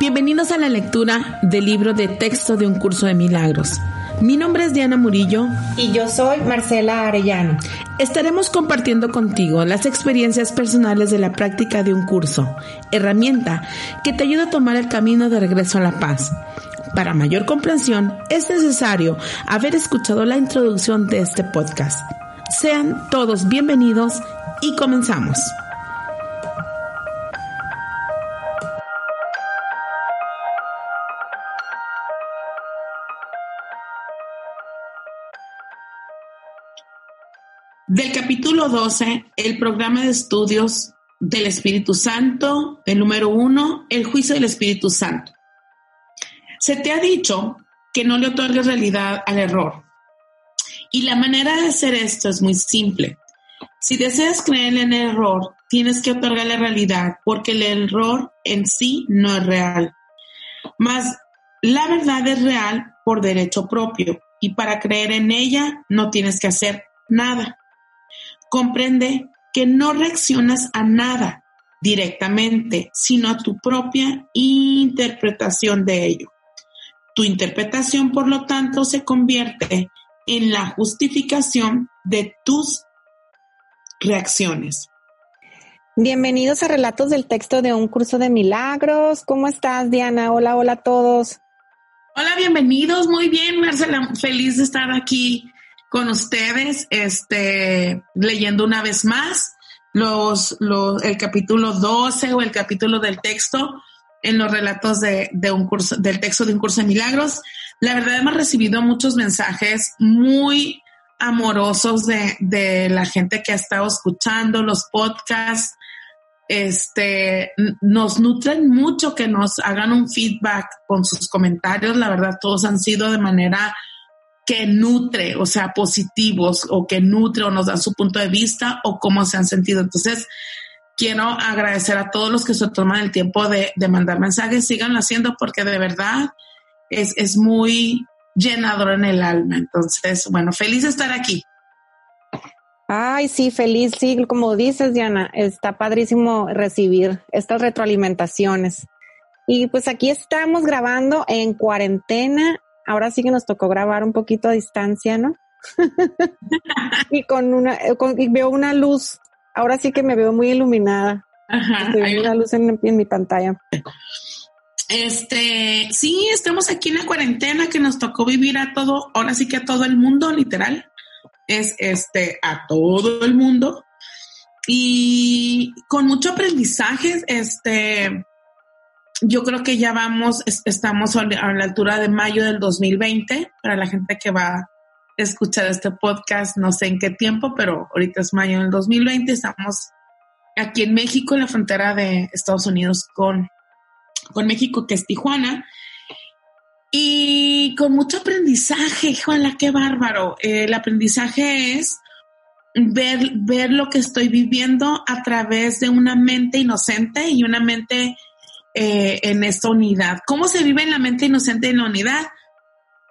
Bienvenidos a la lectura del libro de texto de un curso de milagros. Mi nombre es Diana Murillo. Y yo soy Marcela Arellano. Estaremos compartiendo contigo las experiencias personales de la práctica de un curso, herramienta que te ayuda a tomar el camino de regreso a la paz. Para mayor comprensión, es necesario haber escuchado la introducción de este podcast. Sean todos bienvenidos y comenzamos. Del capítulo 12, el programa de estudios del Espíritu Santo, el número uno, el juicio del Espíritu Santo. Se te ha dicho que no le otorgues realidad al error. Y la manera de hacer esto es muy simple. Si deseas creer en el error, tienes que otorgarle realidad porque el error en sí no es real. Mas la verdad es real por derecho propio y para creer en ella no tienes que hacer nada comprende que no reaccionas a nada directamente, sino a tu propia interpretación de ello. Tu interpretación, por lo tanto, se convierte en la justificación de tus reacciones. Bienvenidos a Relatos del Texto de un Curso de Milagros. ¿Cómo estás, Diana? Hola, hola a todos. Hola, bienvenidos. Muy bien, Marcela. Feliz de estar aquí con ustedes, este, leyendo una vez más los, los, el capítulo 12 o el capítulo del texto en los relatos de, de, un curso, del texto de un curso de milagros. La verdad hemos recibido muchos mensajes muy amorosos de, de la gente que ha estado escuchando los podcasts. Este, nos nutren mucho que nos hagan un feedback con sus comentarios. La verdad, todos han sido de manera que nutre, o sea, positivos o que nutre o nos da su punto de vista o cómo se han sentido. Entonces, quiero agradecer a todos los que se toman el tiempo de, mandar mensajes, sigan haciendo porque de verdad es, es muy llenador en el alma. Entonces, bueno, feliz de estar aquí. Ay, sí, feliz, sí, como dices, Diana, está padrísimo recibir estas retroalimentaciones. Y pues aquí estamos grabando en cuarentena ahora sí que nos tocó grabar un poquito a distancia, ¿no? y con una, y veo una luz, ahora sí que me veo muy iluminada. Ajá, hay una luz en, mi pantalla. Este, sí, estamos aquí en la cuarentena que nos tocó vivir a todo, ahora sí que a todo el mundo, literal. Es este, a todo el mundo. Y con mucho aprendizaje, este, yo creo que ya vamos, estamos a la altura de mayo del 2020, para la gente que va a escuchar este podcast, no sé en qué tiempo, pero ahorita es mayo del 2020, estamos aquí en México, en la frontera de Estados Unidos con, con México, que es Tijuana. Y con mucho aprendizaje, Juana, qué bárbaro. el aprendizaje es ver, ver lo que estoy viviendo a través de una mente inocente y una mente eh, en esta unidad. ¿Cómo se vive en la mente inocente en la unidad?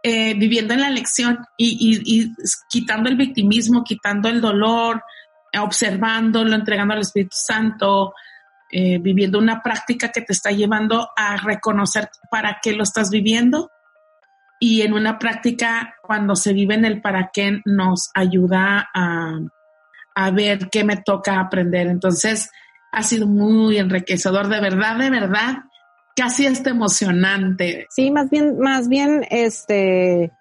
Eh, viviendo en la lección y, quitando el victimismo, quitando el dolor, observándolo, entregando al Espíritu Santo, eh, viviendo una práctica que te está llevando a reconocer para qué lo estás viviendo. Y en una práctica, cuando se vive en el para qué, nos ayuda a, a ver qué me toca aprender. Entonces, ha sido muy enriquecedor, de verdad, de verdad, casi hasta emocionante. Sí, más bien, más bien, este,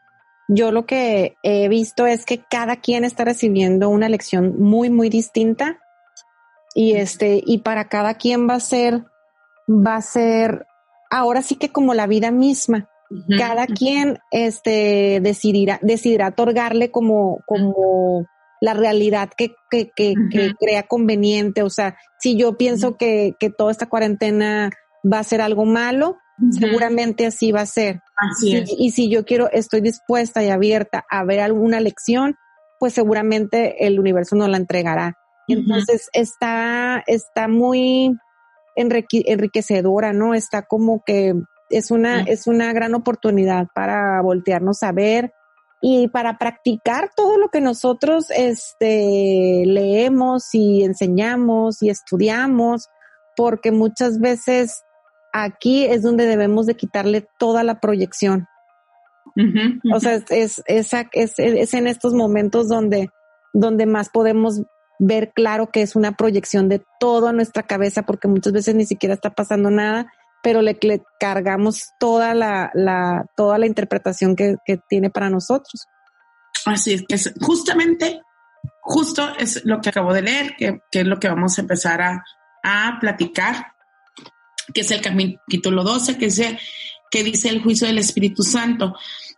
yo lo que he visto es que cada quien está recibiendo una lección muy, muy distinta y este, y para cada quien va a ser, va a ser, ahora sí que como la vida misma. Cada quien, este, decidirá, decidirá otorgarle como, como la realidad que, que, que, crea conveniente. O sea, si yo pienso que, que toda esta cuarentena va a ser algo malo, seguramente así va a ser. Así es. Y, si yo quiero, estoy dispuesta y abierta a ver alguna lección, pues seguramente el universo nos la entregará. Entonces está, está muy enriquecedora, ¿no? Está como que es una, es una gran oportunidad para voltearnos a ver y para practicar todo lo que nosotros este, leemos y enseñamos y estudiamos, porque muchas veces aquí es donde debemos de quitarle toda la proyección. O sea, es, es, es, es, en estos momentos donde, donde más podemos ver claro que es una proyección de todo a nuestra cabeza, porque muchas veces ni siquiera está pasando nada, pero le, cargamos toda la, la, toda la interpretación que, que tiene para nosotros. Así es, que es justamente, justo es lo que acabo de leer, que, que es lo que vamos a empezar a, a platicar que es el capítulo 12, que dice, que dice el juicio del Espíritu Santo.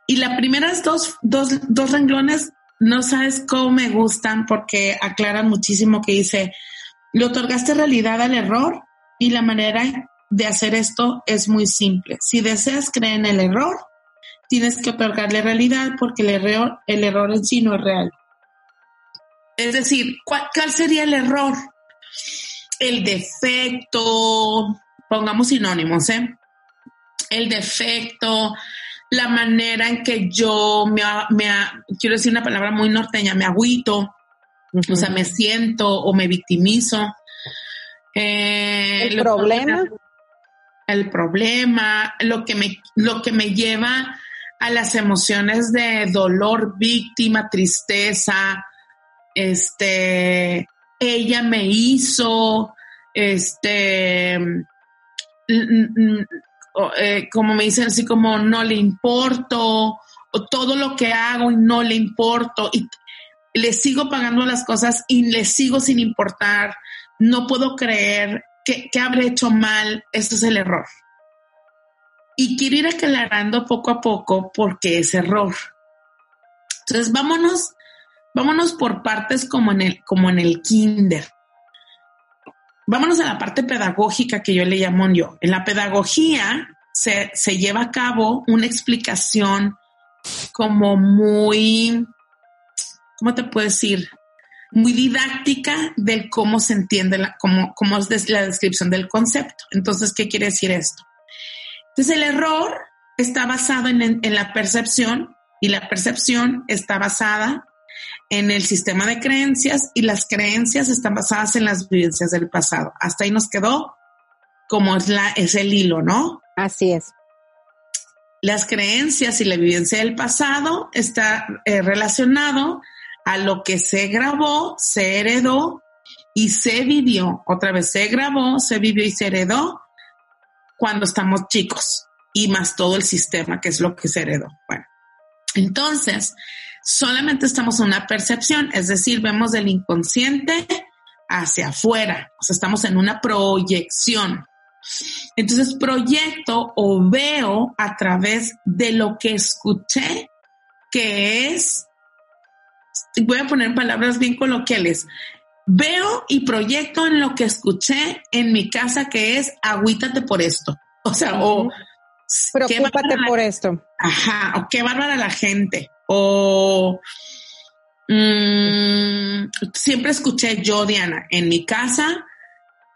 Y las primeras dos, dos, dos renglones, no sabes cómo me gustan porque aclaran muchísimo que dice, le otorgaste realidad al error y la manera de hacer esto es muy simple. Si deseas creer en el error, tienes que otorgarle realidad porque el error, el error en sí no es real. Es decir, ¿cuál, cuál sería el error? El defecto, pongamos sinónimos, ¿eh? El defecto, la manera en que yo me, me quiero decir una palabra muy norteña, me agüito, o sea, me siento o me victimizo. Eh, el problema. El problema, lo que me, lo que me lleva a las emociones de dolor, víctima, tristeza, este, ella me hizo, este, eh, como me dicen así como no le importo, o todo lo que hago y no le importo, y le sigo pagando las cosas y le sigo sin importar, no puedo creer que habré hecho mal, eso es el error. Y quiero ir aclarando poco a poco porque es error. Entonces vámonos, vámonos por partes como en el, como en el kinder vámonos a la parte pedagógica que yo le llamo yo. En la pedagogía se, lleva a cabo una explicación como muy, ¿cómo te puedo decir? Muy didáctica de cómo se entiende, la, cómo, cómo es la descripción del concepto. Entonces, ¿qué quiere decir esto? Entonces, el error está basado en, en la percepción y la percepción está basada en el sistema de creencias y las creencias están basadas en las vivencias del pasado. Hasta ahí nos quedó como es, la, es el hilo, ¿no? Así es. Las creencias y la vivencia del pasado está eh, relacionado a lo que se grabó, se heredó y se vivió. Otra vez se grabó, se vivió y se heredó cuando estamos chicos y más todo el sistema, que es lo que se heredó. Bueno, entonces, solamente estamos en una percepción, es decir, vemos del inconsciente hacia afuera, o sea, estamos en una proyección. Entonces, proyecto o veo a través de lo que escuché, que es, voy a poner palabras bien coloquiales, veo y proyecto en lo que escuché en mi casa, que es agüítate por esto. O sea, o preocúpate por esto. Ajá, o qué bárbara la gente o mm, siempre escuché yo, Diana, en mi casa,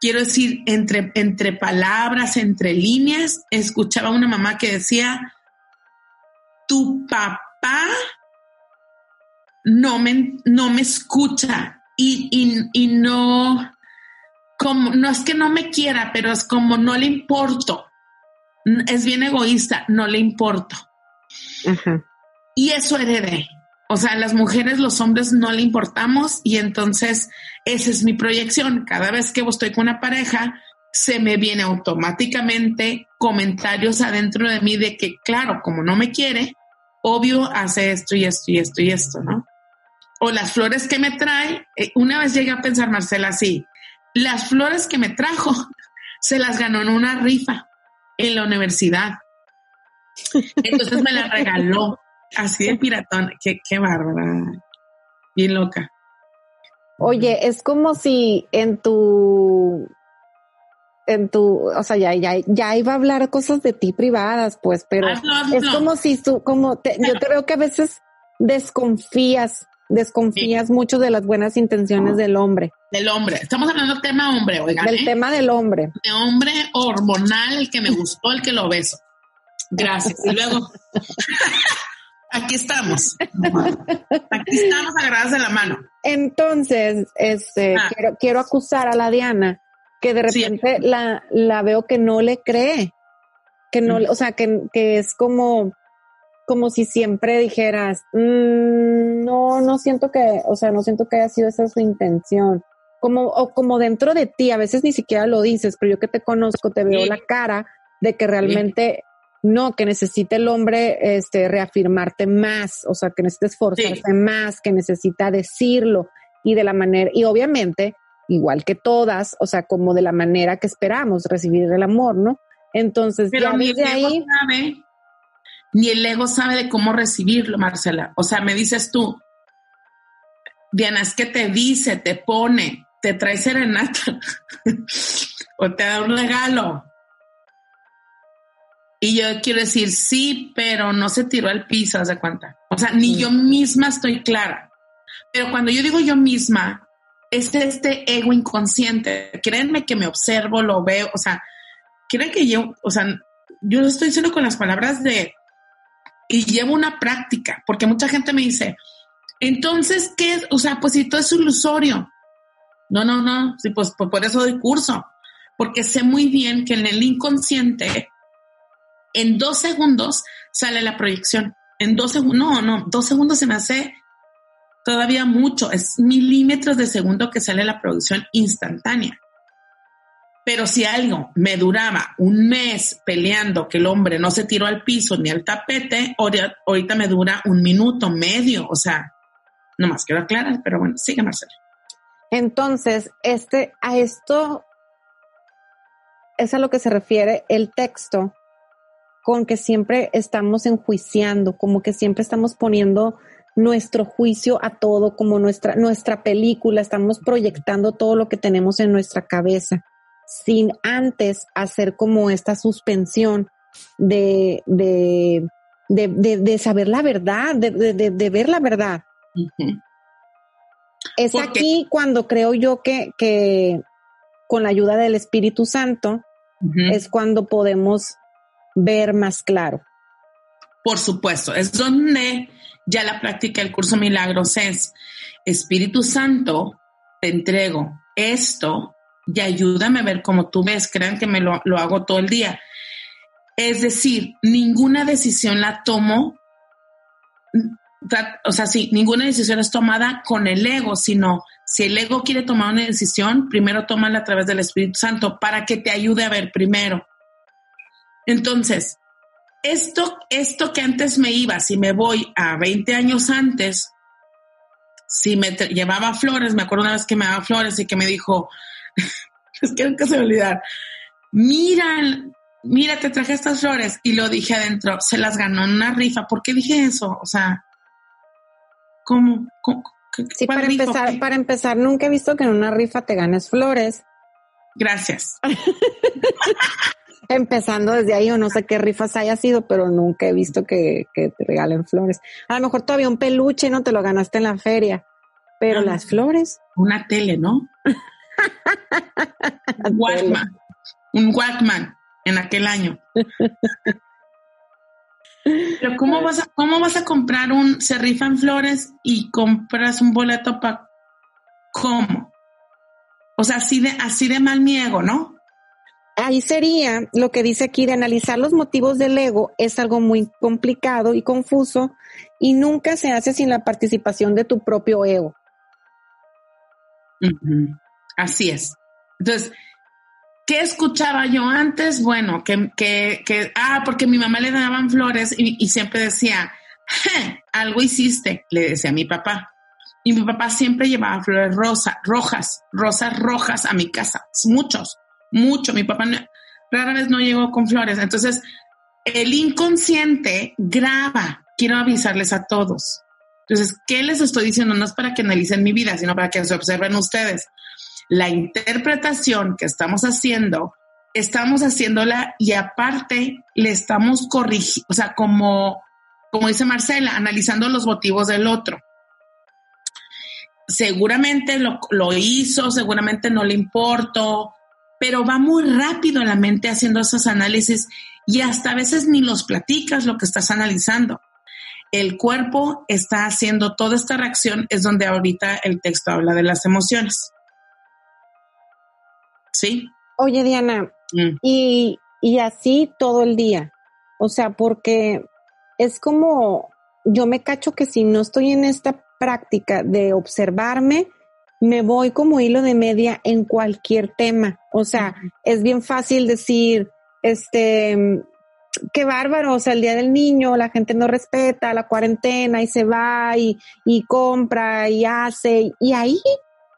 quiero decir, entre, entre palabras, entre líneas, escuchaba una mamá que decía, tu papá no me, no me escucha y, y, no, como, no es que no me quiera, pero es como no le importo. Es bien egoísta, no le importo. Y eso heredé. O sea, las mujeres, los hombres no le importamos y entonces esa es mi proyección. Cada vez que estoy con una pareja, se me viene automáticamente comentarios adentro de mí de que, claro, como no me quiere, obvio hace esto y esto y esto y esto, ¿no? O las flores que me trae, eh, una vez llegué a pensar, Marcela, así, las flores que me trajo se las ganó en una rifa en la universidad. Entonces me las regaló. Así de piratón, qué, qué bárbara. Bien loca. Oye, es como si en tu en tu, o sea, ya, ya, ya iba a hablar cosas de ti privadas, pues, pero es como si tú, como te, yo creo que a veces desconfías, desconfías mucho de las buenas intenciones del hombre. Del hombre. Estamos hablando del tema hombre, oigan. Del ¿eh? tema del hombre. De hombre hormonal, el que me gustó, el que lo beso. Gracias. Y luego, aquí estamos. Aquí estamos agarradas de la mano. Entonces, este, ah. quiero, quiero acusar a la Diana que de repente la, la veo que no le cree, que no, o sea, que, que es como, como si siempre dijeras, mm, no, no siento que, o sea, no siento que haya sido esa su intención. Como, o como dentro de ti, a veces ni siquiera lo dices, pero yo que te conozco, te veo la cara de que realmente no, que necesita el hombre este, reafirmarte más, o sea, que necesita esforzarse más, que necesita decirlo y de la manera, y obviamente igual que todas, o sea, como de la manera que esperamos recibir el amor, ¿no? Entonces, Pero ya el ego sabe, ni el ego sabe de cómo recibirlo, Marcela. O sea, me dices tú, Diana, es que te dice, te pone, te trae serenata o te da un regalo. Y yo quiero decir, sí, pero no se tiró al piso, ¿haz de cuenta? O sea, ni yo misma estoy clara. Pero cuando yo digo yo misma, es este ego inconsciente. Créanme que me observo, lo veo, o sea, creen que yo, o sea, yo lo estoy diciendo con las palabras de, y llevo una práctica, porque mucha gente me dice, entonces, ¿qué es? O sea, pues si todo es ilusorio. No, no, no, sí, pues, pues por eso doy curso, porque sé muy bien que en el inconsciente, en dos segundos sale la proyección. En dos segundos, no, no, dos segundos se me hace todavía mucho, es milímetros de segundo que sale la producción instantánea. Pero si algo me duraba un mes peleando que el hombre no se tiró al piso ni al tapete, ahorita me dura un minuto medio, o sea, no más quiero aclarar, pero bueno, sigue Marcelo. Entonces, este, a esto es a lo que se refiere el texto con que siempre estamos enjuiciando, como que siempre estamos poniendo nuestro juicio a todo, como nuestra, nuestra película, estamos proyectando todo lo que tenemos en nuestra cabeza, sin antes hacer como esta suspensión de, de, de, saber la verdad, de, ver la verdad. Es aquí cuando creo yo que, que con la ayuda del Espíritu Santo es cuando podemos ver más claro. Por supuesto, es donde ya la práctica del curso Milagros es, Espíritu Santo, te entrego esto y ayúdame a ver cómo tú ves. Crean que me lo, hago todo el día. Es decir, ninguna decisión la tomo, o sea, sí, ninguna decisión es tomada con el ego, sino si el ego quiere tomar una decisión, primero tómala a través del Espíritu Santo para que te ayude a ver primero. Entonces, esto, esto que antes me iba, si me voy a 20 años antes, si me llevaba flores, me acuerdo una vez que me daba flores y que me dijo, es que nunca se me olvidar, mira, mira, te traje estas flores y lo dije adentro, se las ganó en una rifa. ¿Por qué dije eso? O sea, ¿cómo? sí, para empezar, para empezar, nunca he visto que en una rifa te ganes flores. Gracias. empezando desde ahí o no sé qué rifas haya sido, pero nunca he visto que, te regalen flores. A lo mejor todavía un peluche no te lo ganaste en la feria, pero las flores. Una tele, ¿no? un Walkman. Un Walkman en aquel año. Pero ¿cómo vas a, cómo vas a comprar un, se rifan flores y compras un boleto para, ¿cómo? O sea, así de, así de mal mi ego, ¿no? ahí sería lo que dice aquí de analizar los motivos del ego es algo muy complicado y confuso y nunca se hace sin la participación de tu propio ego. Así es. Entonces, ¿qué escuchaba yo antes? Bueno, que, que, ah, porque mi mamá le daban flores y, siempre decía, algo hiciste, le decía a mi papá. Y mi papá siempre llevaba flores rosas, rojas, rosas rojas a mi casa, muchos mucho. Mi papá rara vez no llegó con flores. Entonces, el inconsciente graba. Quiero avisarles a todos. Entonces, ¿qué les estoy diciendo? No es para que analicen mi vida, sino para que se observen ustedes. La interpretación que estamos haciendo, estamos haciéndola y aparte le estamos corrigiendo, o sea, como, como dice Marcela, analizando los motivos del otro. Seguramente lo, lo hizo, seguramente no le importó, pero va muy rápido la mente haciendo esos análisis y hasta a veces ni los platicas lo que estás analizando el cuerpo está haciendo toda esta reacción, es donde ahorita el texto habla de las emociones. ¿Sí? Oye, Diana, mm. y, y así todo el día. O sea, porque es como, yo me cacho que si no estoy en esta práctica de observarme, me voy como hilo de media en cualquier tema. O sea, es bien fácil decir, este, qué bárbaro, o sea, el día del niño, la gente no respeta la cuarentena y se va y, compra y hace, y ahí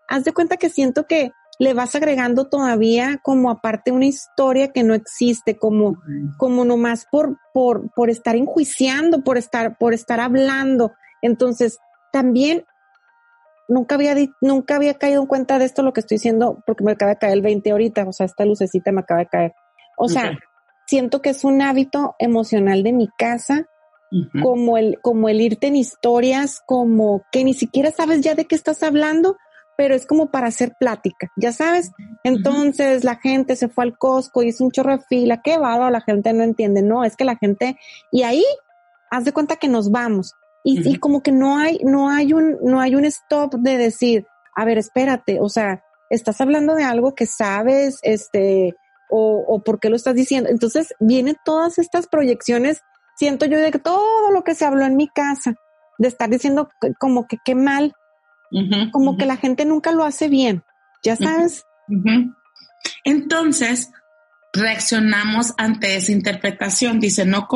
haz de cuenta que siento que le vas agregando todavía como aparte una historia que no existe, como, como nomás por, por, por estar enjuiciando, por estar, por estar hablando. Entonces, también nunca había, nunca había caído en cuenta de esto lo que estoy diciendo, porque me acaba de caer el 20 ahorita, o sea, esta lucecita me acaba de caer. O sea, siento que es un hábito emocional de mi casa, como el, como el irte en historias, como que ni siquiera sabes ya de qué estás hablando, pero es como para hacer plática, ya sabes. Entonces la gente se fue al Costco, hizo un chorro de fila, qué va, la gente no entiende, no, es que la gente, y ahí haz de cuenta que nos vamos. Y, y como que no hay, no hay un, no hay un stop de decir, a ver, espérate, o sea, estás hablando de algo que sabes, este, o, o por qué lo estás diciendo. Entonces vienen todas estas proyecciones, siento yo de que todo lo que se habló en mi casa, de estar diciendo como que qué mal, como que la gente nunca lo hace bien, ya sabes. Entonces, reaccionamos ante esa interpretación. Dice, no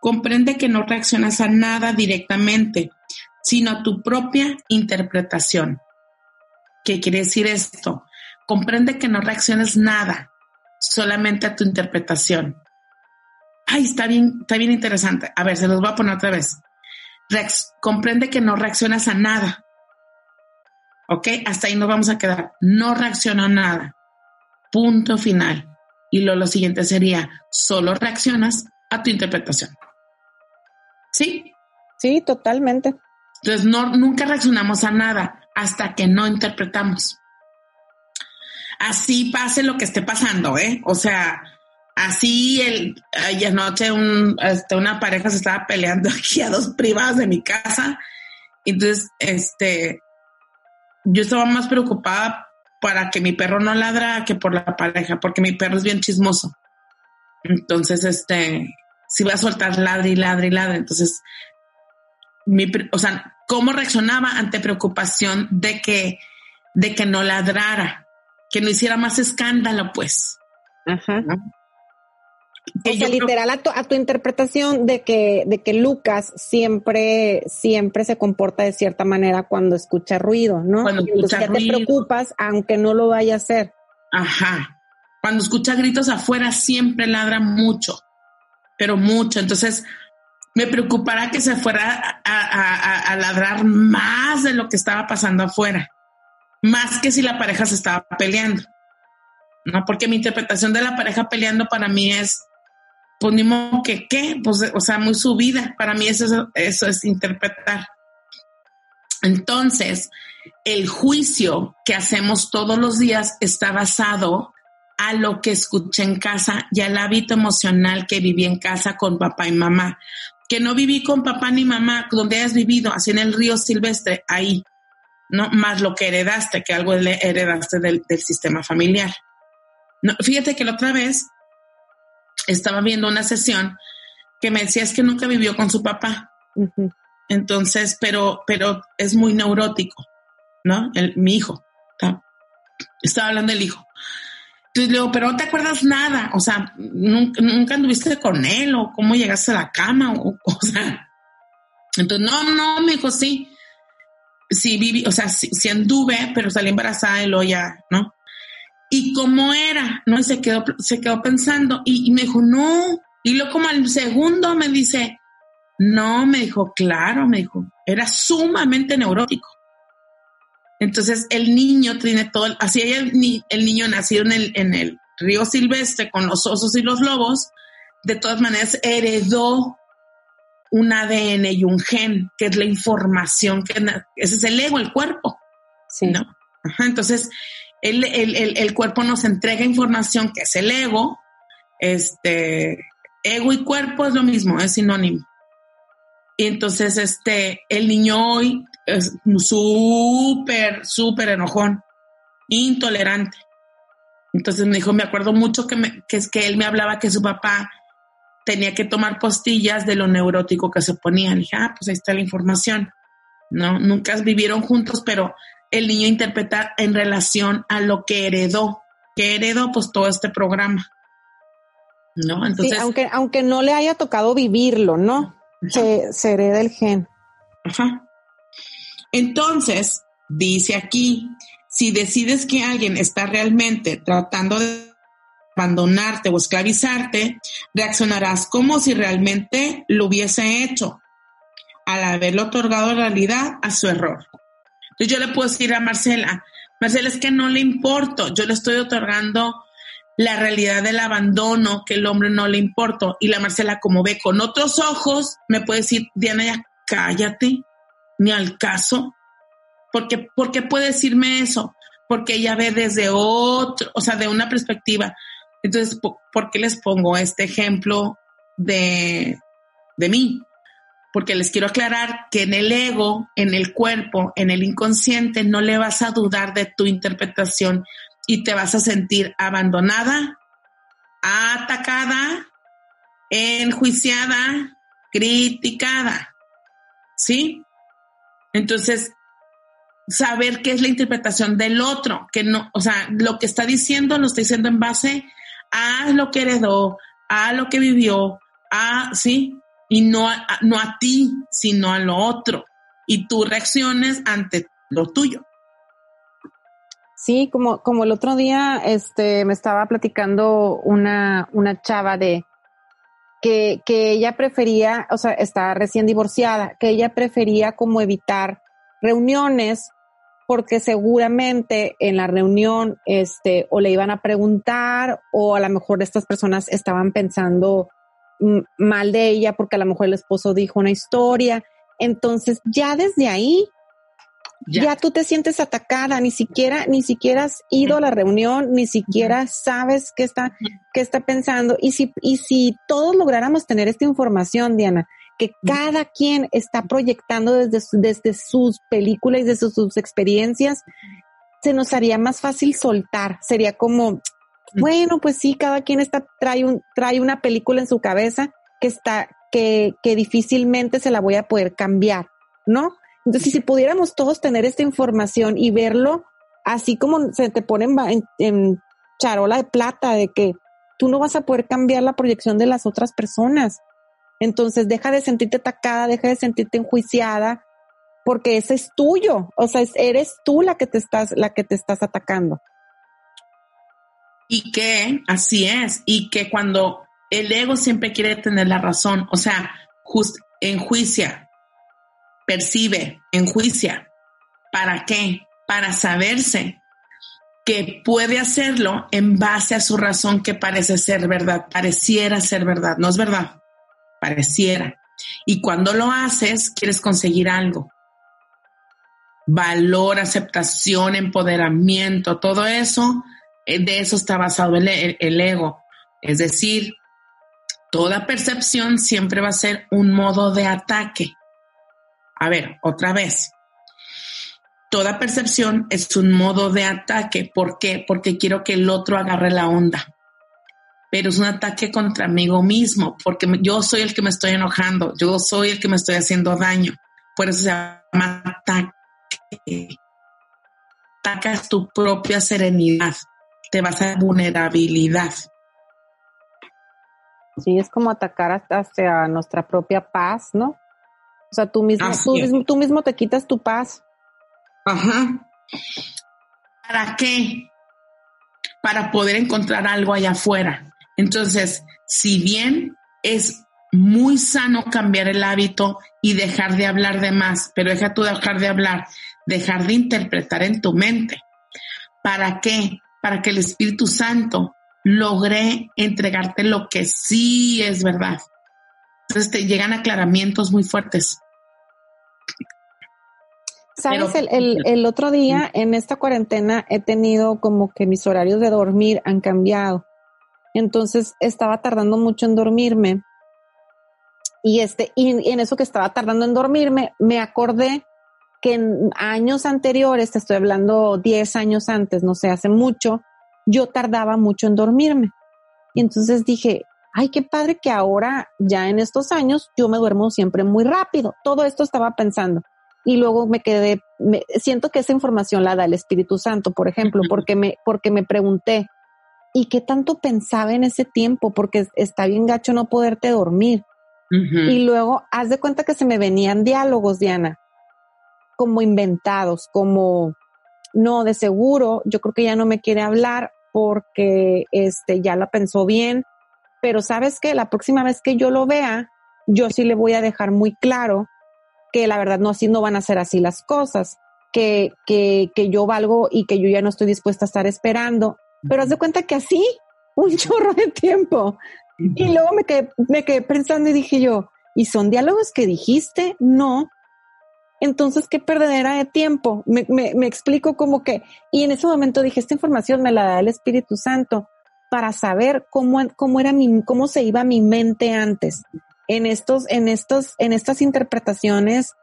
comprende que no reaccionas a nada directamente, sino a tu propia interpretación. ¿Qué quiere decir esto? Comprende que no reacciones nada, solamente a tu interpretación. Ay, está bien, está bien interesante. A ver, se los voy a poner otra vez. Rex, comprende que no reaccionas a nada. ¿Ok? Hasta ahí nos vamos a quedar. No reacciona a nada. Punto final. Y lo, lo siguiente sería, solo reaccionas a tu interpretación. ¿Sí? Sí, totalmente. Entonces, no, nunca reaccionamos a nada hasta que no interpretamos así pase lo que esté pasando, ¿eh? O sea, así el, ayer anoche un, este, una pareja se estaba peleando aquí a dos privadas de mi casa. Entonces, este, yo estaba más preocupada para que mi perro no ladra que por la pareja, porque mi perro es bien chismoso. Entonces, este, si va a soltar ladre y ladre y ladre. Entonces, mi, o sea, cómo reaccionaba ante preocupación de que, de que no ladrara que no hiciera más escándalo, pues. Ajá. O sea, literal a tu, interpretación de que, de que Lucas siempre, siempre se comporta de cierta manera cuando escucha ruido, ¿no? Cuando escucha ya te preocupas aunque no lo vaya a hacer. Ajá. Cuando escucha gritos afuera siempre ladra mucho, pero mucho. Entonces, me preocupará que se fuera a ladrar más de lo que estaba pasando afuera más que si la pareja se estaba peleando. ¿No? Porque mi interpretación de la pareja peleando para mí es, pues que qué, pues, o sea, muy subida. Para mí eso, eso es interpretar. Entonces, el juicio que hacemos todos los días está basado a lo que escuché en casa y al hábito emocional que viví en casa con papá y mamá. Que no viví con papá ni mamá, donde hayas vivido, así en el río silvestre, ahí. ¿no? Más lo que heredaste, que algo heredaste del, sistema familiar. Fíjate que la otra vez estaba viendo una sesión que me decía es que nunca vivió con su papá. Entonces, pero, pero es muy neurótico, ¿no? El, mi hijo. Estaba hablando del hijo. Entonces le digo, pero no te acuerdas nada, o sea, nunca, nunca anduviste con él o cómo llegaste a la cama, o, o sea. Entonces, no, no, me dijo, sí sí viví, o sea, sí, anduve, pero salí embarazada y lo ya, ¿no? Y cómo era, ¿no? Y se quedó, se quedó pensando y, me dijo, no. Y luego como al segundo me dice, No, me dijo, claro, me dijo, era sumamente neurótico. Entonces el niño tiene todo, así el, el niño nacido en el, en el río silvestre con los osos y los lobos, de todas maneras heredó un ADN y un gen, que es la información, que ese es el ego, el cuerpo. Sí. ¿no? entonces, el, el, el, cuerpo nos entrega información que es el ego. Este, ego y cuerpo es lo mismo, es sinónimo. Y entonces, este, el niño hoy es súper, súper enojón, intolerante. Entonces me dijo, me acuerdo mucho que, me, que es que él me hablaba que su papá tenía que tomar postillas de lo neurótico que se ponía. Dije, ah, pues ahí está la información. No, nunca vivieron juntos, pero el niño interpreta en relación a lo que heredó. que heredó? Pues todo este programa. ¿No? Entonces. aunque, aunque no le haya tocado vivirlo, ¿no? Se, se hereda el gen. Ajá. Entonces, dice aquí, si decides que alguien está realmente tratando de abandonarte o esclavizarte, reaccionarás como si realmente lo hubiese hecho al haberle otorgado realidad a su error. Entonces yo le puedo decir a Marcela, Marcela es que no le importo, yo le estoy otorgando la realidad del abandono, que el hombre no le importa. Y la Marcela, como ve con otros ojos, me puede decir, Diana, ya cállate, ni al caso. Porque, porque puede decirme eso, porque ella ve desde otro, o sea, de una perspectiva. Entonces, ¿por qué les pongo este ejemplo de, de mí? Porque les quiero aclarar que en el ego, en el cuerpo, en el inconsciente, no le vas a dudar de tu interpretación y te vas a sentir abandonada, atacada, enjuiciada, criticada. ¿Sí? Entonces, saber qué es la interpretación del otro, que no, o sea, lo que está diciendo lo está diciendo en base a lo que heredó, a lo que vivió, a, sí, y no a, no a ti, sino a lo otro. Y tú reacciones ante lo tuyo. Sí, como, como el otro día, este, me estaba platicando una, una chava de que, que ella prefería, o sea, está recién divorciada, que ella prefería como evitar reuniones porque seguramente en la reunión este o le iban a preguntar o a lo mejor estas personas estaban pensando mal de ella porque a lo mejor el esposo dijo una historia. Entonces, ya desde ahí ya. tú te sientes atacada, ni siquiera ni siquiera has ido a la reunión, ni siquiera sabes qué está qué está pensando y si y si todos lográramos tener esta información, Diana, que cada quien está proyectando desde, desde sus películas y desde sus, experiencias, se nos haría más fácil soltar. Sería como, bueno, pues sí, cada quien está, trae, un, trae una película en su cabeza que está, que, que difícilmente se la voy a poder cambiar, ¿no? Entonces, si pudiéramos todos tener esta información y verlo así como se te pone en, charola de plata de que tú no vas a poder cambiar la proyección de las otras personas. Entonces deja de sentirte atacada, deja de sentirte enjuiciada, porque ese es tuyo. O sea, eres tú la que te estás, la que te estás atacando. Y que así es, y que cuando el ego siempre quiere tener la razón, o sea, just, enjuicia, percibe, enjuicia. ¿Para qué? Para saberse que puede hacerlo en base a su razón que parece ser verdad, pareciera ser verdad, no es verdad pareciera. Y cuando lo haces, quieres conseguir algo. Valor, aceptación, empoderamiento, todo eso, de eso está basado el, el ego. Es decir, toda percepción siempre va a ser un modo de ataque. A ver, otra vez. Toda percepción es un modo de ataque. ¿Por qué? Porque quiero que el otro agarre la onda pero es un ataque contra mí mismo, porque yo soy el que me estoy enojando, yo soy el que me estoy haciendo daño. Por eso se llama ataque. Atacas tu propia serenidad, te vas a vulnerabilidad. Sí, es como atacar hasta nuestra propia paz, ¿no? O sea, tú mismo, tú mismo, tú mismo te quitas tu paz. Ajá. ¿Para qué? Para poder encontrar algo allá afuera. Entonces, si bien es muy sano cambiar el hábito y dejar de hablar de más, pero deja tú dejar de hablar, dejar de interpretar en tu mente. ¿Para qué? Para que el Espíritu Santo logre entregarte lo que sí es verdad. Entonces te llegan aclaramientos muy fuertes. Sabes, el, el, otro día en esta cuarentena he tenido como que mis horarios de dormir han cambiado. Entonces estaba tardando mucho en dormirme. Y este, y en eso que estaba tardando en dormirme, me acordé que en años anteriores, te estoy hablando 10 años antes, no sé, hace mucho, yo tardaba mucho en dormirme. Y entonces dije, ay, qué padre que ahora, ya en estos años, yo me duermo siempre muy rápido. Todo esto estaba pensando. Y luego me quedé, me, siento que esa información la da el Espíritu Santo, por ejemplo, porque me, porque me pregunté, ¿y qué tanto pensaba en ese tiempo? Porque está bien gacho no poderte dormir. Y luego, haz de cuenta que se me venían diálogos, Diana como inventados, como no, de seguro, yo creo que ya no me quiere hablar porque este ya la pensó bien, pero sabes que la próxima vez que yo lo vea, yo sí le voy a dejar muy claro que la verdad no así no van a ser así las cosas, que, que, que yo valgo y que yo ya no estoy dispuesta a estar esperando. Pero haz de cuenta que así, un chorro de tiempo. Y luego me quedé, me quedé pensando y dije yo, ¿y son diálogos que dijiste? No, entonces, ¿qué perdedera de tiempo? Me, me, explico como que, y en ese momento dije, esta información me la da el Espíritu Santo para saber cómo, cómo era mi, cómo se iba mi mente antes en estos, en estos, en estas interpretaciones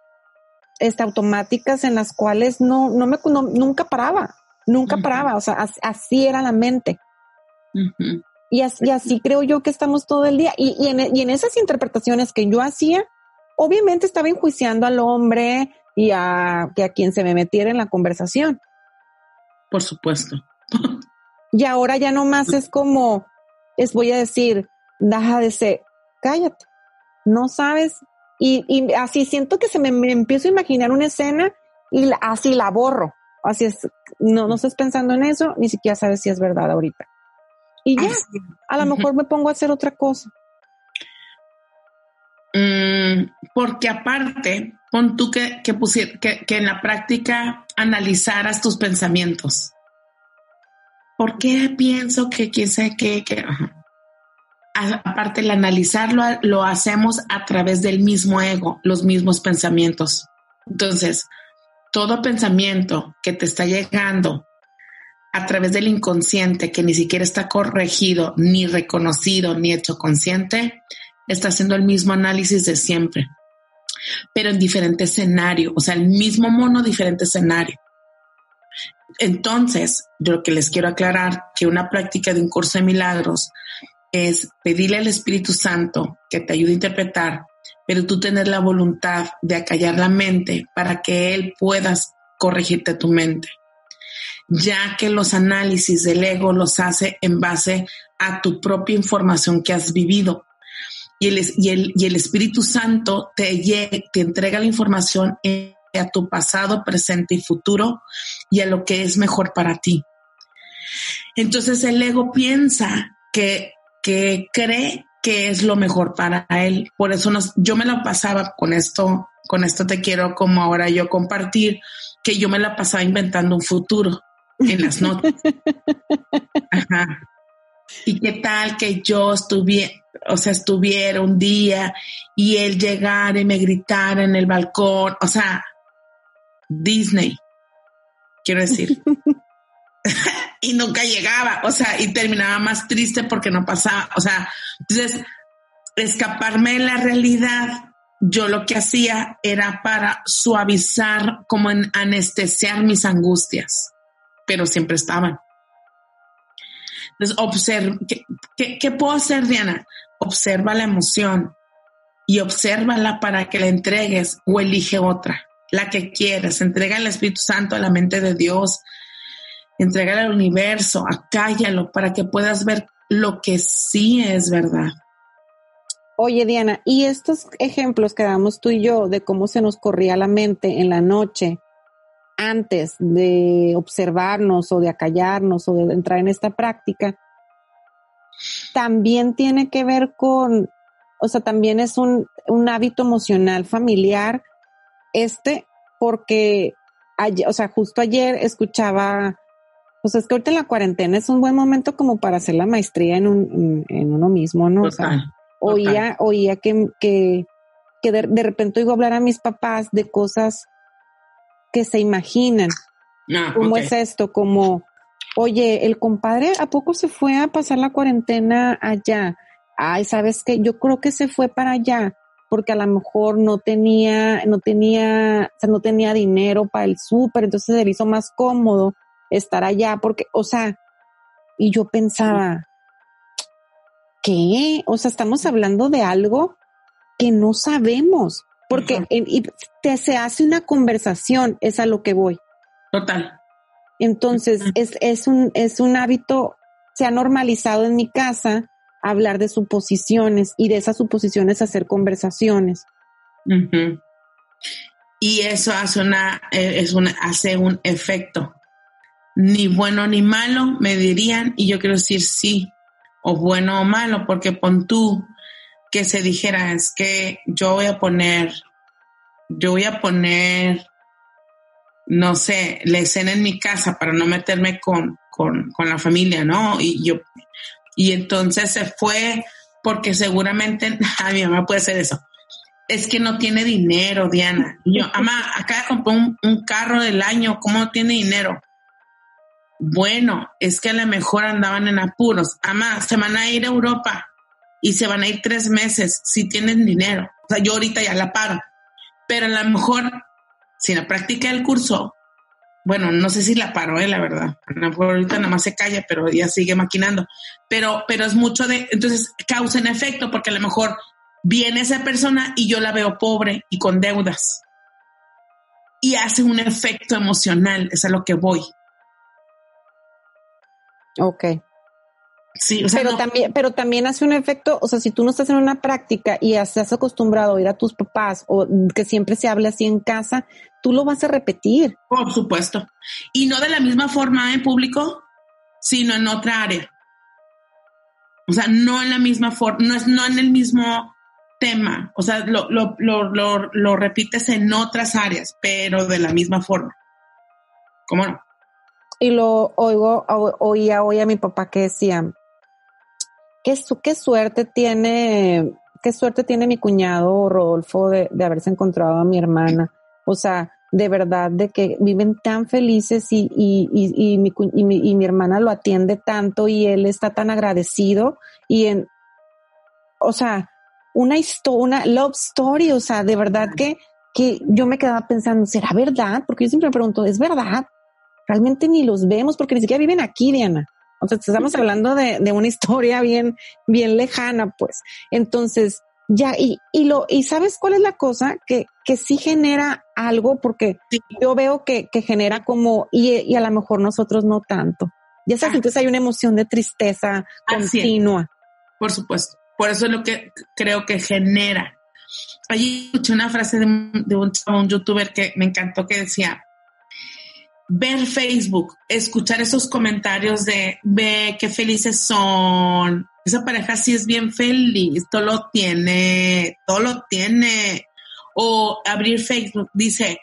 este, automáticas en las cuales no, no me, nunca paraba, nunca paraba, o sea, así, era la mente. y, así, así, creo yo que estamos todo el día. Y, y, en, y en esas interpretaciones que yo hacía, obviamente estaba enjuiciando al hombre y a, a quien se me metiera en la conversación. Por supuesto. y ahora ya no más es como, es voy a decir, deja de ser, cállate, no sabes. Y, así siento que se me, empiezo a imaginar una escena y así la borro. Así es, no, no estás pensando en eso, ni siquiera sabes si es verdad ahorita. Y ya, a lo mejor me pongo a hacer otra cosa. Mm, porque aparte, pon tú que, que, que, en la práctica analizaras tus pensamientos. ¿Por qué pienso que quién sabe qué? Que, aparte, el analizarlo lo hacemos a través del mismo ego, los mismos pensamientos. Entonces, todo pensamiento que te está llegando a través del inconsciente, que ni siquiera está corregido, ni reconocido, ni hecho consciente, está haciendo el mismo análisis de siempre, pero en diferente escenario, o sea, el mismo mono, diferente escenario. Entonces, yo lo que les quiero aclarar que una práctica de un curso de milagros es pedirle al Espíritu Santo que te ayude a interpretar, pero tú tener la voluntad de acallar la mente para que Él puedas corregirte tu mente, ya que los análisis del ego los hace en base a tu propia información que has vivido y el, y el, y el Espíritu Santo te, te entrega la información a tu pasado, presente y futuro y a lo que es mejor para ti. Entonces el ego piensa que, que cree que es lo mejor para él. Por eso nos, yo me la pasaba con esto, con esto te quiero como ahora yo compartir, que yo me la pasaba inventando un futuro en las notas. Ajá. ¿Y qué tal que yo estuviera, o sea, estuviera un día y él llegara y me gritara en el balcón? O sea, Disney, quiero decir. y nunca llegaba, o sea, y terminaba más triste porque no pasaba, o sea, entonces, escaparme de la realidad, yo lo que hacía era para suavizar, como en anestesiar mis angustias, pero siempre estaban. Entonces, observa, ¿qué, puedo hacer, Diana? Observa la emoción y obsérvala para que la entregues o elige otra, la que quieras. Entrega el Espíritu Santo a la mente de Dios, entrega al universo, acállalo para que puedas ver lo que sí es verdad. Oye, Diana, y estos ejemplos que damos tú y yo de cómo se nos corría la mente en la noche, antes de observarnos o de acallarnos o de entrar en esta práctica, también tiene que ver con o sea, también es un, un hábito emocional familiar, este, porque, ayer, o sea, justo ayer escuchaba, pues es que ahorita en la cuarentena es un buen momento como para hacer la maestría en, un, en, uno mismo, ¿no? o sea, oía, oía que, que, que de, de, repente oigo hablar a mis papás de cosas que se imaginan. Ah, ¿Cómo es esto? Como, oye, el compadre, ¿a poco se fue a pasar la cuarentena allá? Ay, ¿sabes qué? Yo creo que se fue para allá porque a lo mejor no tenía, no tenía, o sea, no tenía dinero para el súper, entonces se le hizo más cómodo estar allá porque, o sea, y yo pensaba, ¿qué? O sea, estamos hablando de algo que no sabemos, porque y te, se hace una conversación, es a lo que voy. Total. Entonces, es, es, un, es un hábito, se ha normalizado en mi casa hablar de suposiciones y de esas suposiciones hacer conversaciones. Y eso hace una, eh, es una, hace un efecto. Ni bueno ni malo, me dirían, y yo quiero decir sí, o bueno o malo, porque pon tú que se dijera, es que yo voy a poner, yo voy a poner no sé, la escena en mi casa para no meterme con, con, con, la familia, ¿no? Y yo, y entonces se fue porque seguramente a mi mamá puede hacer eso. Es que no tiene dinero, Diana. yo, mamá, acá compró un, un carro del año, ¿cómo tiene dinero? Bueno, es que a lo mejor andaban en apuros. Mamá, se van a ir a Europa y se van a ir tres meses si tienen dinero. O sea, yo ahorita ya la paro. Pero a lo mejor si la práctica del curso, bueno, no sé si la paró, eh, la verdad. Ahorita nada más se calla, pero ya sigue maquinando. Pero, pero es mucho de, entonces causa en efecto, porque a lo mejor viene esa persona y yo la veo pobre y con deudas. Y hace un efecto emocional, es a lo que voy. Ok. Sí, o sea, pero también, pero también hace un efecto, o sea, si tú no estás en una práctica y estás acostumbrado a ir a tus papás o que siempre se hable así en casa, tú lo vas a repetir. Por supuesto. Y no de la misma forma en público, sino en otra área. O sea, no en la misma forma, no es no en el mismo tema. O sea, lo, lo, lo, lo, lo repites en otras áreas, pero de la misma forma. ¿Cómo no? Y lo oigo, oía hoy a mi papá que decía, qué, qué suerte tiene, qué suerte tiene mi cuñado Rodolfo de, de haberse encontrado a mi hermana. O sea, de verdad, de que viven tan felices y, y, y, y, mi, y, mi, y mi hermana lo atiende tanto y él está tan agradecido y en, o sea, una historia, una love story, o sea, de verdad que, que yo me quedaba pensando, ¿será verdad? Porque yo siempre me pregunto, ¿es verdad? Realmente ni los vemos porque ni siquiera viven aquí, Diana. Sea, estamos hablando de, de una historia bien, bien lejana, pues. Entonces, ya, y, y lo, y sabes cuál es la cosa? Que, que sí genera algo, porque yo veo que, que genera como, y, y, a lo mejor nosotros no tanto. Ya sabes, ah. entonces hay una emoción de tristeza continua. Por supuesto. Por eso es lo que creo que genera. Allí escuché una frase de, de un, un youtuber que me encantó que decía, ver Facebook, escuchar esos comentarios de ve qué felices son. Esa pareja sí es bien feliz, todo lo tiene, todo lo tiene. O abrir Facebook, dice,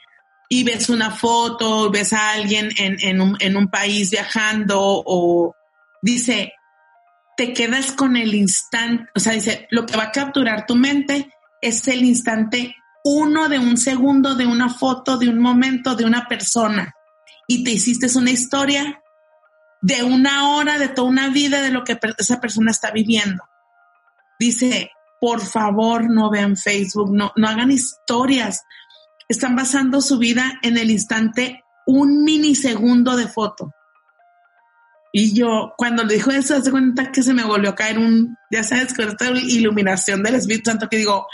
y ves una foto, ves a alguien en, en, un, en un país viajando, o dice, te quedas con el instante, o sea, dice, lo que va a capturar tu mente es el instante uno de un segundo, de una foto, de un momento, de una persona y te hiciste una historia de una hora, de toda una vida, de lo que esa persona está viviendo. Dice, por favor, no vean Facebook, no, no hagan historias. Están basando su vida en el instante un minisegundo de foto. Y yo, cuando le dijo eso, hace cuenta que se me volvió a caer un, ya sabes, con esta iluminación del Espíritu Santo que digo,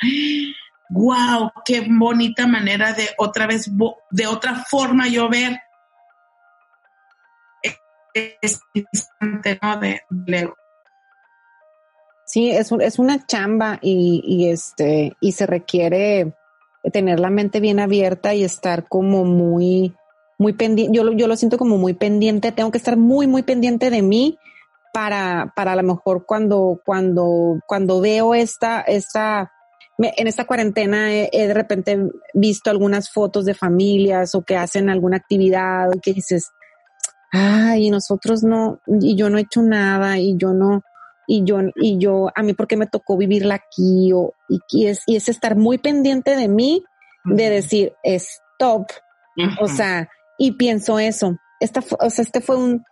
wow, qué bonita manera de otra vez, de otra forma yo ver es De, Sí, es, es una chamba y, y, este, y se requiere tener la mente bien abierta y estar como muy, muy pendiente. Yo, yo lo siento como muy pendiente. Tengo que estar muy, muy pendiente de mí para, para a lo mejor cuando, cuando, cuando veo esta, esta, en esta cuarentena he, de repente visto algunas fotos de familias o que hacen alguna actividad y que dices, ay, nosotros no, y yo no he hecho nada y yo no, y yo, y yo, a mí porque me tocó vivirla aquí o, y, es, y es estar muy pendiente de mí, de decir, stop, o sea, y pienso eso, esta, o sea, este fue un,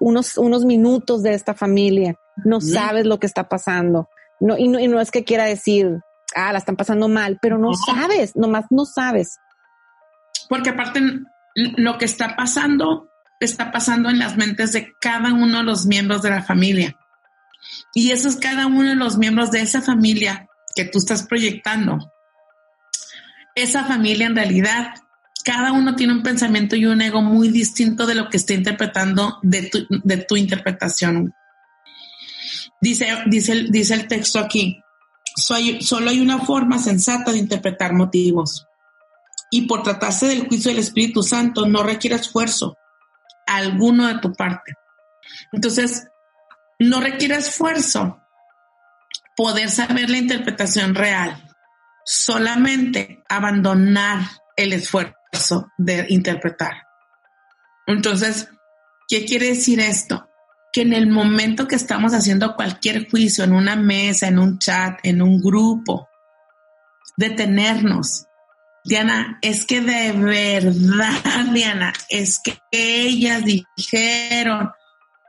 unos, unos minutos de esta familia, no sabes lo que está pasando, no, y no, y no es que quiera decir, ah, la están pasando mal, pero no, sabes, nomás no sabes. Porque aparte lo que está pasando está pasando en las mentes de cada uno de los miembros de la familia. Y eso es cada uno de los miembros de esa familia que tú estás proyectando. Esa familia en realidad, cada uno tiene un pensamiento y un ego muy distinto de lo que está interpretando de tu, interpretación. Dice, dice, dice el texto aquí, solo hay una forma sensata de interpretar motivos. Y por tratarse del juicio del Espíritu Santo no requiere esfuerzo alguno de tu parte. Entonces, no requiere esfuerzo poder saber la interpretación real, solamente abandonar el esfuerzo de interpretar. Entonces, ¿qué quiere decir esto? que en el momento que estamos haciendo cualquier juicio, en una mesa, en un chat, en un grupo, detenernos. Diana, es que de verdad, Diana, es que ellas dijeron,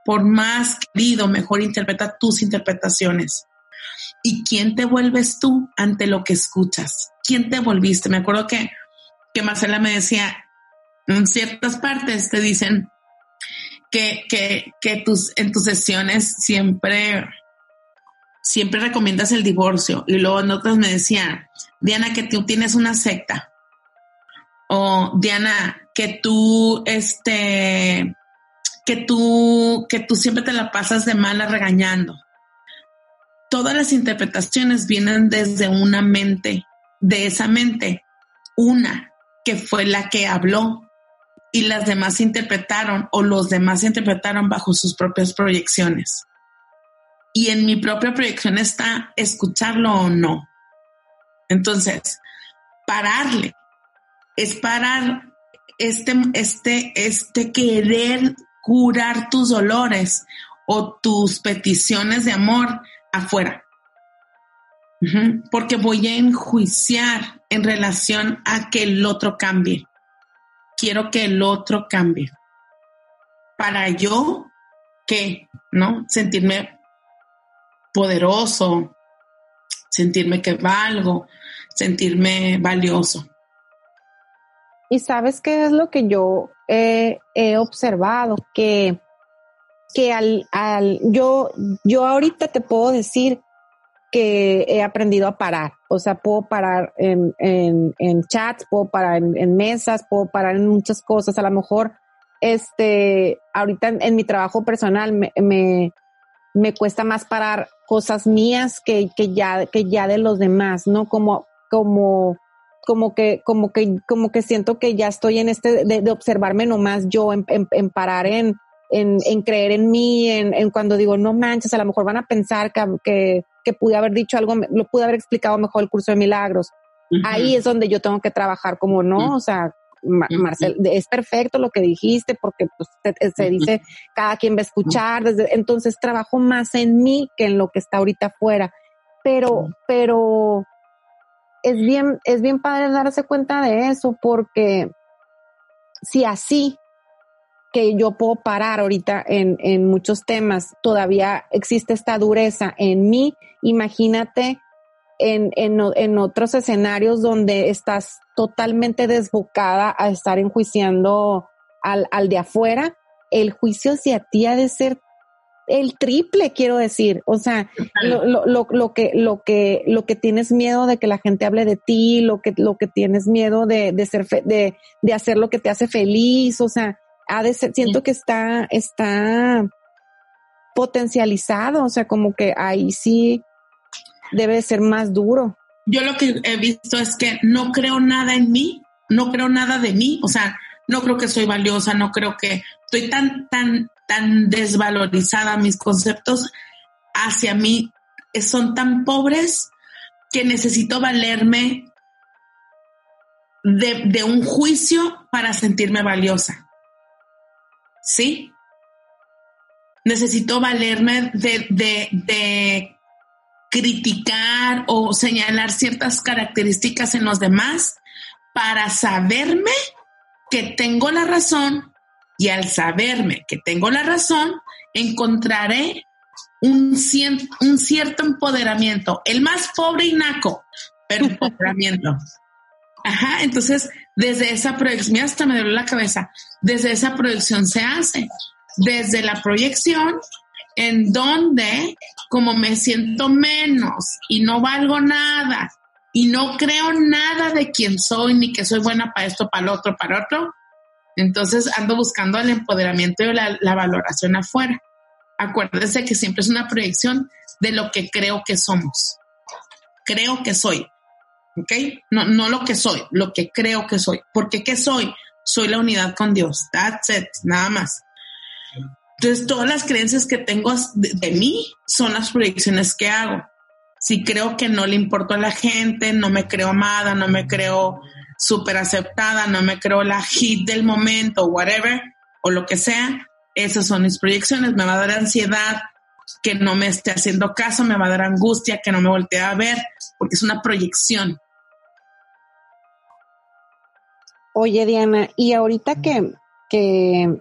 por más querido, mejor interpreta tus interpretaciones. ¿Y quién te vuelves tú ante lo que escuchas? ¿Quién te volviste? Me acuerdo que, que Marcela me decía, en ciertas partes te dicen, que, tus, en tus sesiones siempre, siempre recomiendas el divorcio. Y luego en otras me decían, Diana, que tú tienes una secta. O Diana, que tú, este, que tú, que tú siempre te la pasas de mala regañando. Todas las interpretaciones vienen desde una mente, de esa mente, una que fue la que habló, y las demás interpretaron o los demás interpretaron bajo sus propias proyecciones. Y en mi propia proyección está escucharlo o no. Entonces, pararle es parar este, este, este querer curar tus dolores o tus peticiones de amor afuera. Porque voy a enjuiciar en relación a que el otro cambie quiero que el otro cambie. Para yo, ¿qué? ¿No? Sentirme poderoso, sentirme que valgo, sentirme valioso. Y sabes qué es lo que yo he, observado, que, que al, al, yo, yo ahorita te puedo decir que he aprendido a parar. O sea, puedo parar en, en, chats, puedo parar en, mesas, puedo parar en muchas cosas. A lo mejor, este, ahorita en, mi trabajo personal me, me, cuesta más parar cosas mías que, que, ya, que ya de los demás, ¿no? Como, como, como que, como que, como que siento que ya estoy en este de, de observarme nomás yo, en, en, parar en, en, en, creer en mí, en, en, cuando digo, no manches, a lo mejor van a pensar que, que, que pude haber dicho algo, lo pude haber explicado mejor el curso de milagros. Ahí es donde yo tengo que trabajar como no, o sea, Marcel, es perfecto lo que dijiste porque pues, se, dice cada quien va a escuchar, desde, entonces trabajo más en mí que en lo que está ahorita afuera. Pero, pero es bien, es bien padre darse cuenta de eso porque si así que yo puedo parar ahorita en, en muchos temas, todavía existe esta dureza en mí, imagínate en, en, en, otros escenarios donde estás totalmente desbocada a estar enjuiciando al, al de afuera, el juicio hacia ti ha de ser el triple, quiero decir. O sea, lo, lo, lo, que, lo que, lo que tienes miedo de que la gente hable de ti, lo que, lo que tienes miedo de, de ser, de, de hacer lo que te hace feliz. O sea, ha de ser, siento que está, está potencializado. O sea, como que ahí sí debe ser más duro. Yo lo que he visto es que no creo nada en mí, no creo nada de mí, o sea, no creo que soy valiosa, no creo que estoy tan, tan tan desvalorizada, mis conceptos hacia mí son tan pobres que necesito valerme de, un juicio para sentirme valiosa. ¿Sí? Necesito valerme de, de criticar o señalar ciertas características en los demás para saberme que tengo la razón y al saberme que tengo la razón, encontraré un, un cierto empoderamiento, el más pobre y naco, pero empoderamiento. Ajá, entonces desde esa proyección, hasta me duele la cabeza, desde esa proyección se hace, desde la proyección en donde como me siento menos y no valgo nada y no creo nada de quién soy ni que soy buena para esto, para lo otro, para otro, entonces ando buscando el empoderamiento y la, valoración afuera. Acuérdese que siempre es una proyección de lo que creo que somos. Creo que soy. ¿Ok? No, no lo que soy, lo que creo que soy. Porque ¿qué soy? Soy la unidad con Dios. That's it, nada más. Entonces, todas las creencias que tengo de, mí son las proyecciones que hago. Si creo que no le importo a la gente, no me creo amada, no me creo súper aceptada, no me creo la hit del momento, whatever, o lo que sea, esas son mis proyecciones. Me va a dar ansiedad que no me esté haciendo caso, me va a dar angustia que no me voltee a ver, porque es una proyección. Oye, Diana, y ahorita que, que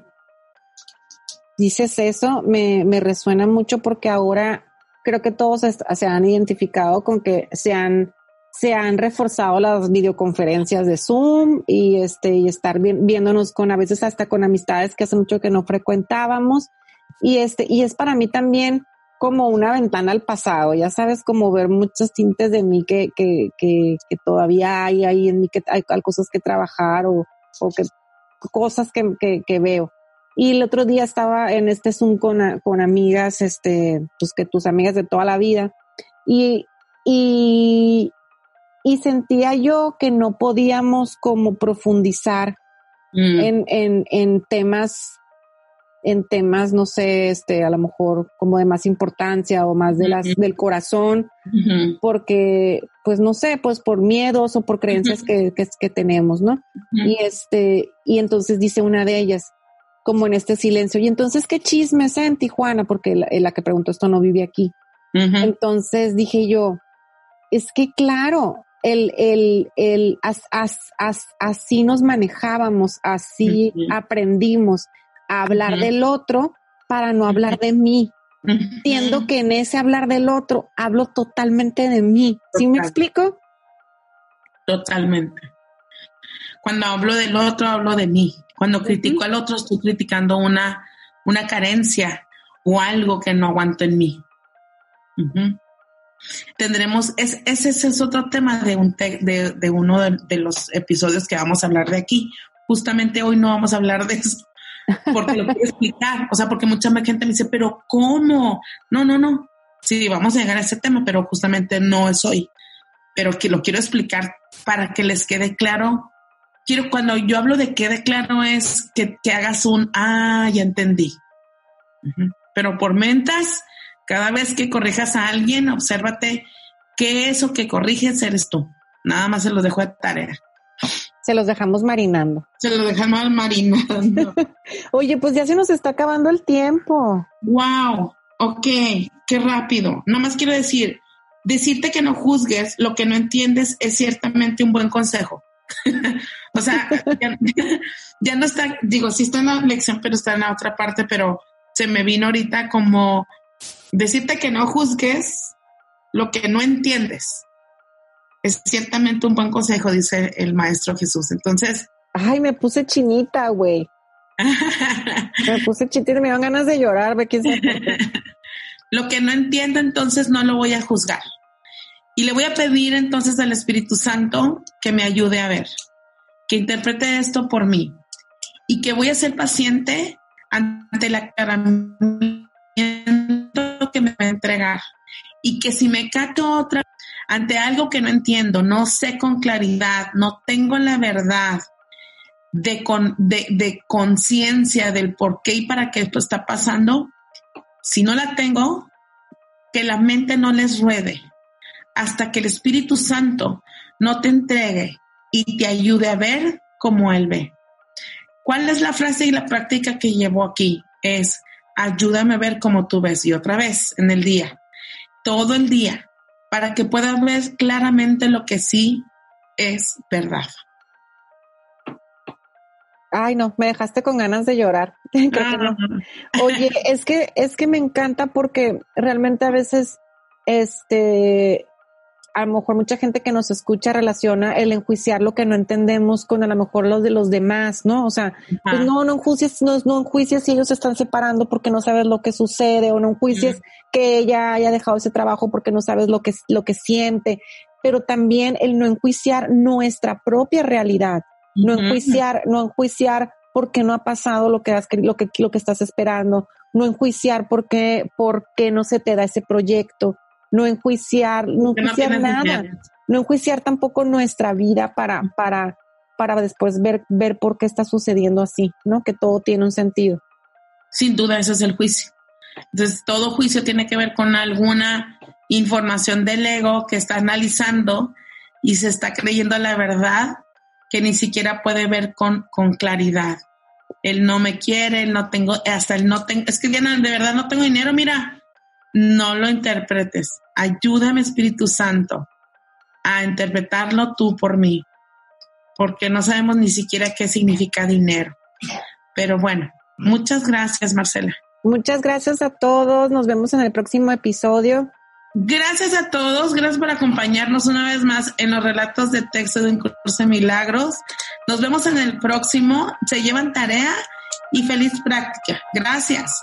dices eso, me, me resuena mucho porque ahora creo que todos se han identificado con que se han se han reforzado las videoconferencias de Zoom y este y estar viéndonos con a veces hasta con amistades que hace mucho que no frecuentábamos y este y es para mí también como una ventana al pasado, ya sabes, como ver muchos tintes de mí que, que, que, que todavía hay ahí en mí, que hay, cosas que trabajar o, o que cosas que, que, que, veo. Y el otro día estaba en este Zoom con, con amigas, este, pues que tus amigas de toda la vida, y, y, y sentía yo que no podíamos como profundizar mm. en, en, en temas en temas, no sé, este, a lo mejor como de más importancia o más de las, del corazón, porque, pues no sé, pues por miedos o por creencias que, que, que, tenemos, ¿no? Y este, y entonces dice una de ellas, como en este silencio, y entonces, ¿qué chismes en Tijuana? Porque la, la que preguntó esto no vive aquí. Entonces dije yo, es que claro, el, el, el, as, as, así nos manejábamos, así aprendimos a hablar del otro para no hablar de mí. Entiendo que en ese hablar del otro hablo totalmente de mí. ¿Sí me explico? Totalmente. Cuando hablo del otro, hablo de mí. Cuando critico al otro, estoy criticando una, una carencia o algo que no aguanto en mí tendremos, es, ese, es otro tema de, un de, de, uno de, los episodios que vamos a hablar de aquí. Justamente hoy no vamos a hablar de eso, porque lo quiero explicar. O sea, porque mucha gente me dice, pero ¿cómo? No, no, no. Sí, vamos a llegar a ese tema, pero justamente no es hoy. Pero que lo quiero explicar para que les quede claro. Quiero, cuando yo hablo de quede claro, es que, que hagas un, ah, ya entendí. Pero por mentas, cada vez que corrijas a alguien, obsérvate qué eso que corriges eres tú. Nada más se los dejo de tarea. Se los dejamos marinando. Se los dejamos marinando. Oye, pues ya se nos está acabando el tiempo. Wow, ok, qué rápido. Nada más quiero decir, decirte que no juzgues lo que no entiendes es ciertamente un buen consejo. o sea, ya, ya, no está, digo, sí está en la lección, pero está en la otra parte, pero se me vino ahorita como Decirte que no juzgues lo que no entiendes. Es ciertamente un buen consejo, dice el Maestro Jesús. Entonces. Ay, me puse chinita, güey. me puse chinita y me dan ganas de llorar, ve Lo que no entiendo, entonces no lo voy a juzgar. Y le voy a pedir entonces al Espíritu Santo que me ayude a ver, que interprete esto por mí. Y que voy a ser paciente ante la que me va a entregar. Y que si me cato otra ante algo que no entiendo, no sé con claridad, no tengo la verdad, de, de, conciencia del por qué y para qué esto está pasando, si no la tengo, que la mente no les ruede hasta que el Espíritu Santo no te entregue y te ayude a ver como Él ve. ¿Cuál es la frase y la práctica que llevo aquí? Es, ayúdame a ver como tú ves y otra vez en el día, todo el día, para que puedas ver claramente lo que sí es verdad. Ay, no, me dejaste con ganas de llorar. Ah. Oye, es que es que me encanta porque realmente a veces este a lo mejor mucha gente que nos escucha relaciona el enjuiciar lo que no entendemos con a lo mejor los de los demás, ¿no? O sea, pues no, no enjuicias, no, no enjuicias si ellos se están separando porque no sabes lo que sucede, o no enjuicias que ella haya dejado ese trabajo porque no sabes lo que, lo que siente, pero también el no enjuiciar nuestra propia realidad, no enjuiciar, no enjuiciar porque no ha pasado lo que, has, lo que, lo que estás esperando, no enjuiciar porque, porque no se te da ese proyecto, no enjuiciar, no enjuiciar nada, no enjuiciar tampoco nuestra vida para, para, para después ver, ver por qué está sucediendo así, ¿no? Que todo tiene un sentido. Sin duda, ese es el juicio. Entonces, todo juicio tiene que ver con alguna información del ego que está analizando y se está creyendo la verdad que ni siquiera puede ver con, con claridad. Él no me quiere, él no tengo, hasta él no tengo, es que Diana, de verdad no tengo dinero, mira, no lo interpretes. Ayúdame, Espíritu Santo, a interpretarlo tú por mí, porque no sabemos ni siquiera qué significa dinero. Pero bueno, muchas gracias, Marcela. Muchas gracias a todos. Nos vemos en el próximo episodio. Gracias a todos, gracias por acompañarnos una vez más en los relatos de texto de un curso de milagros. Nos vemos en el próximo. Se llevan tarea y feliz práctica. Gracias.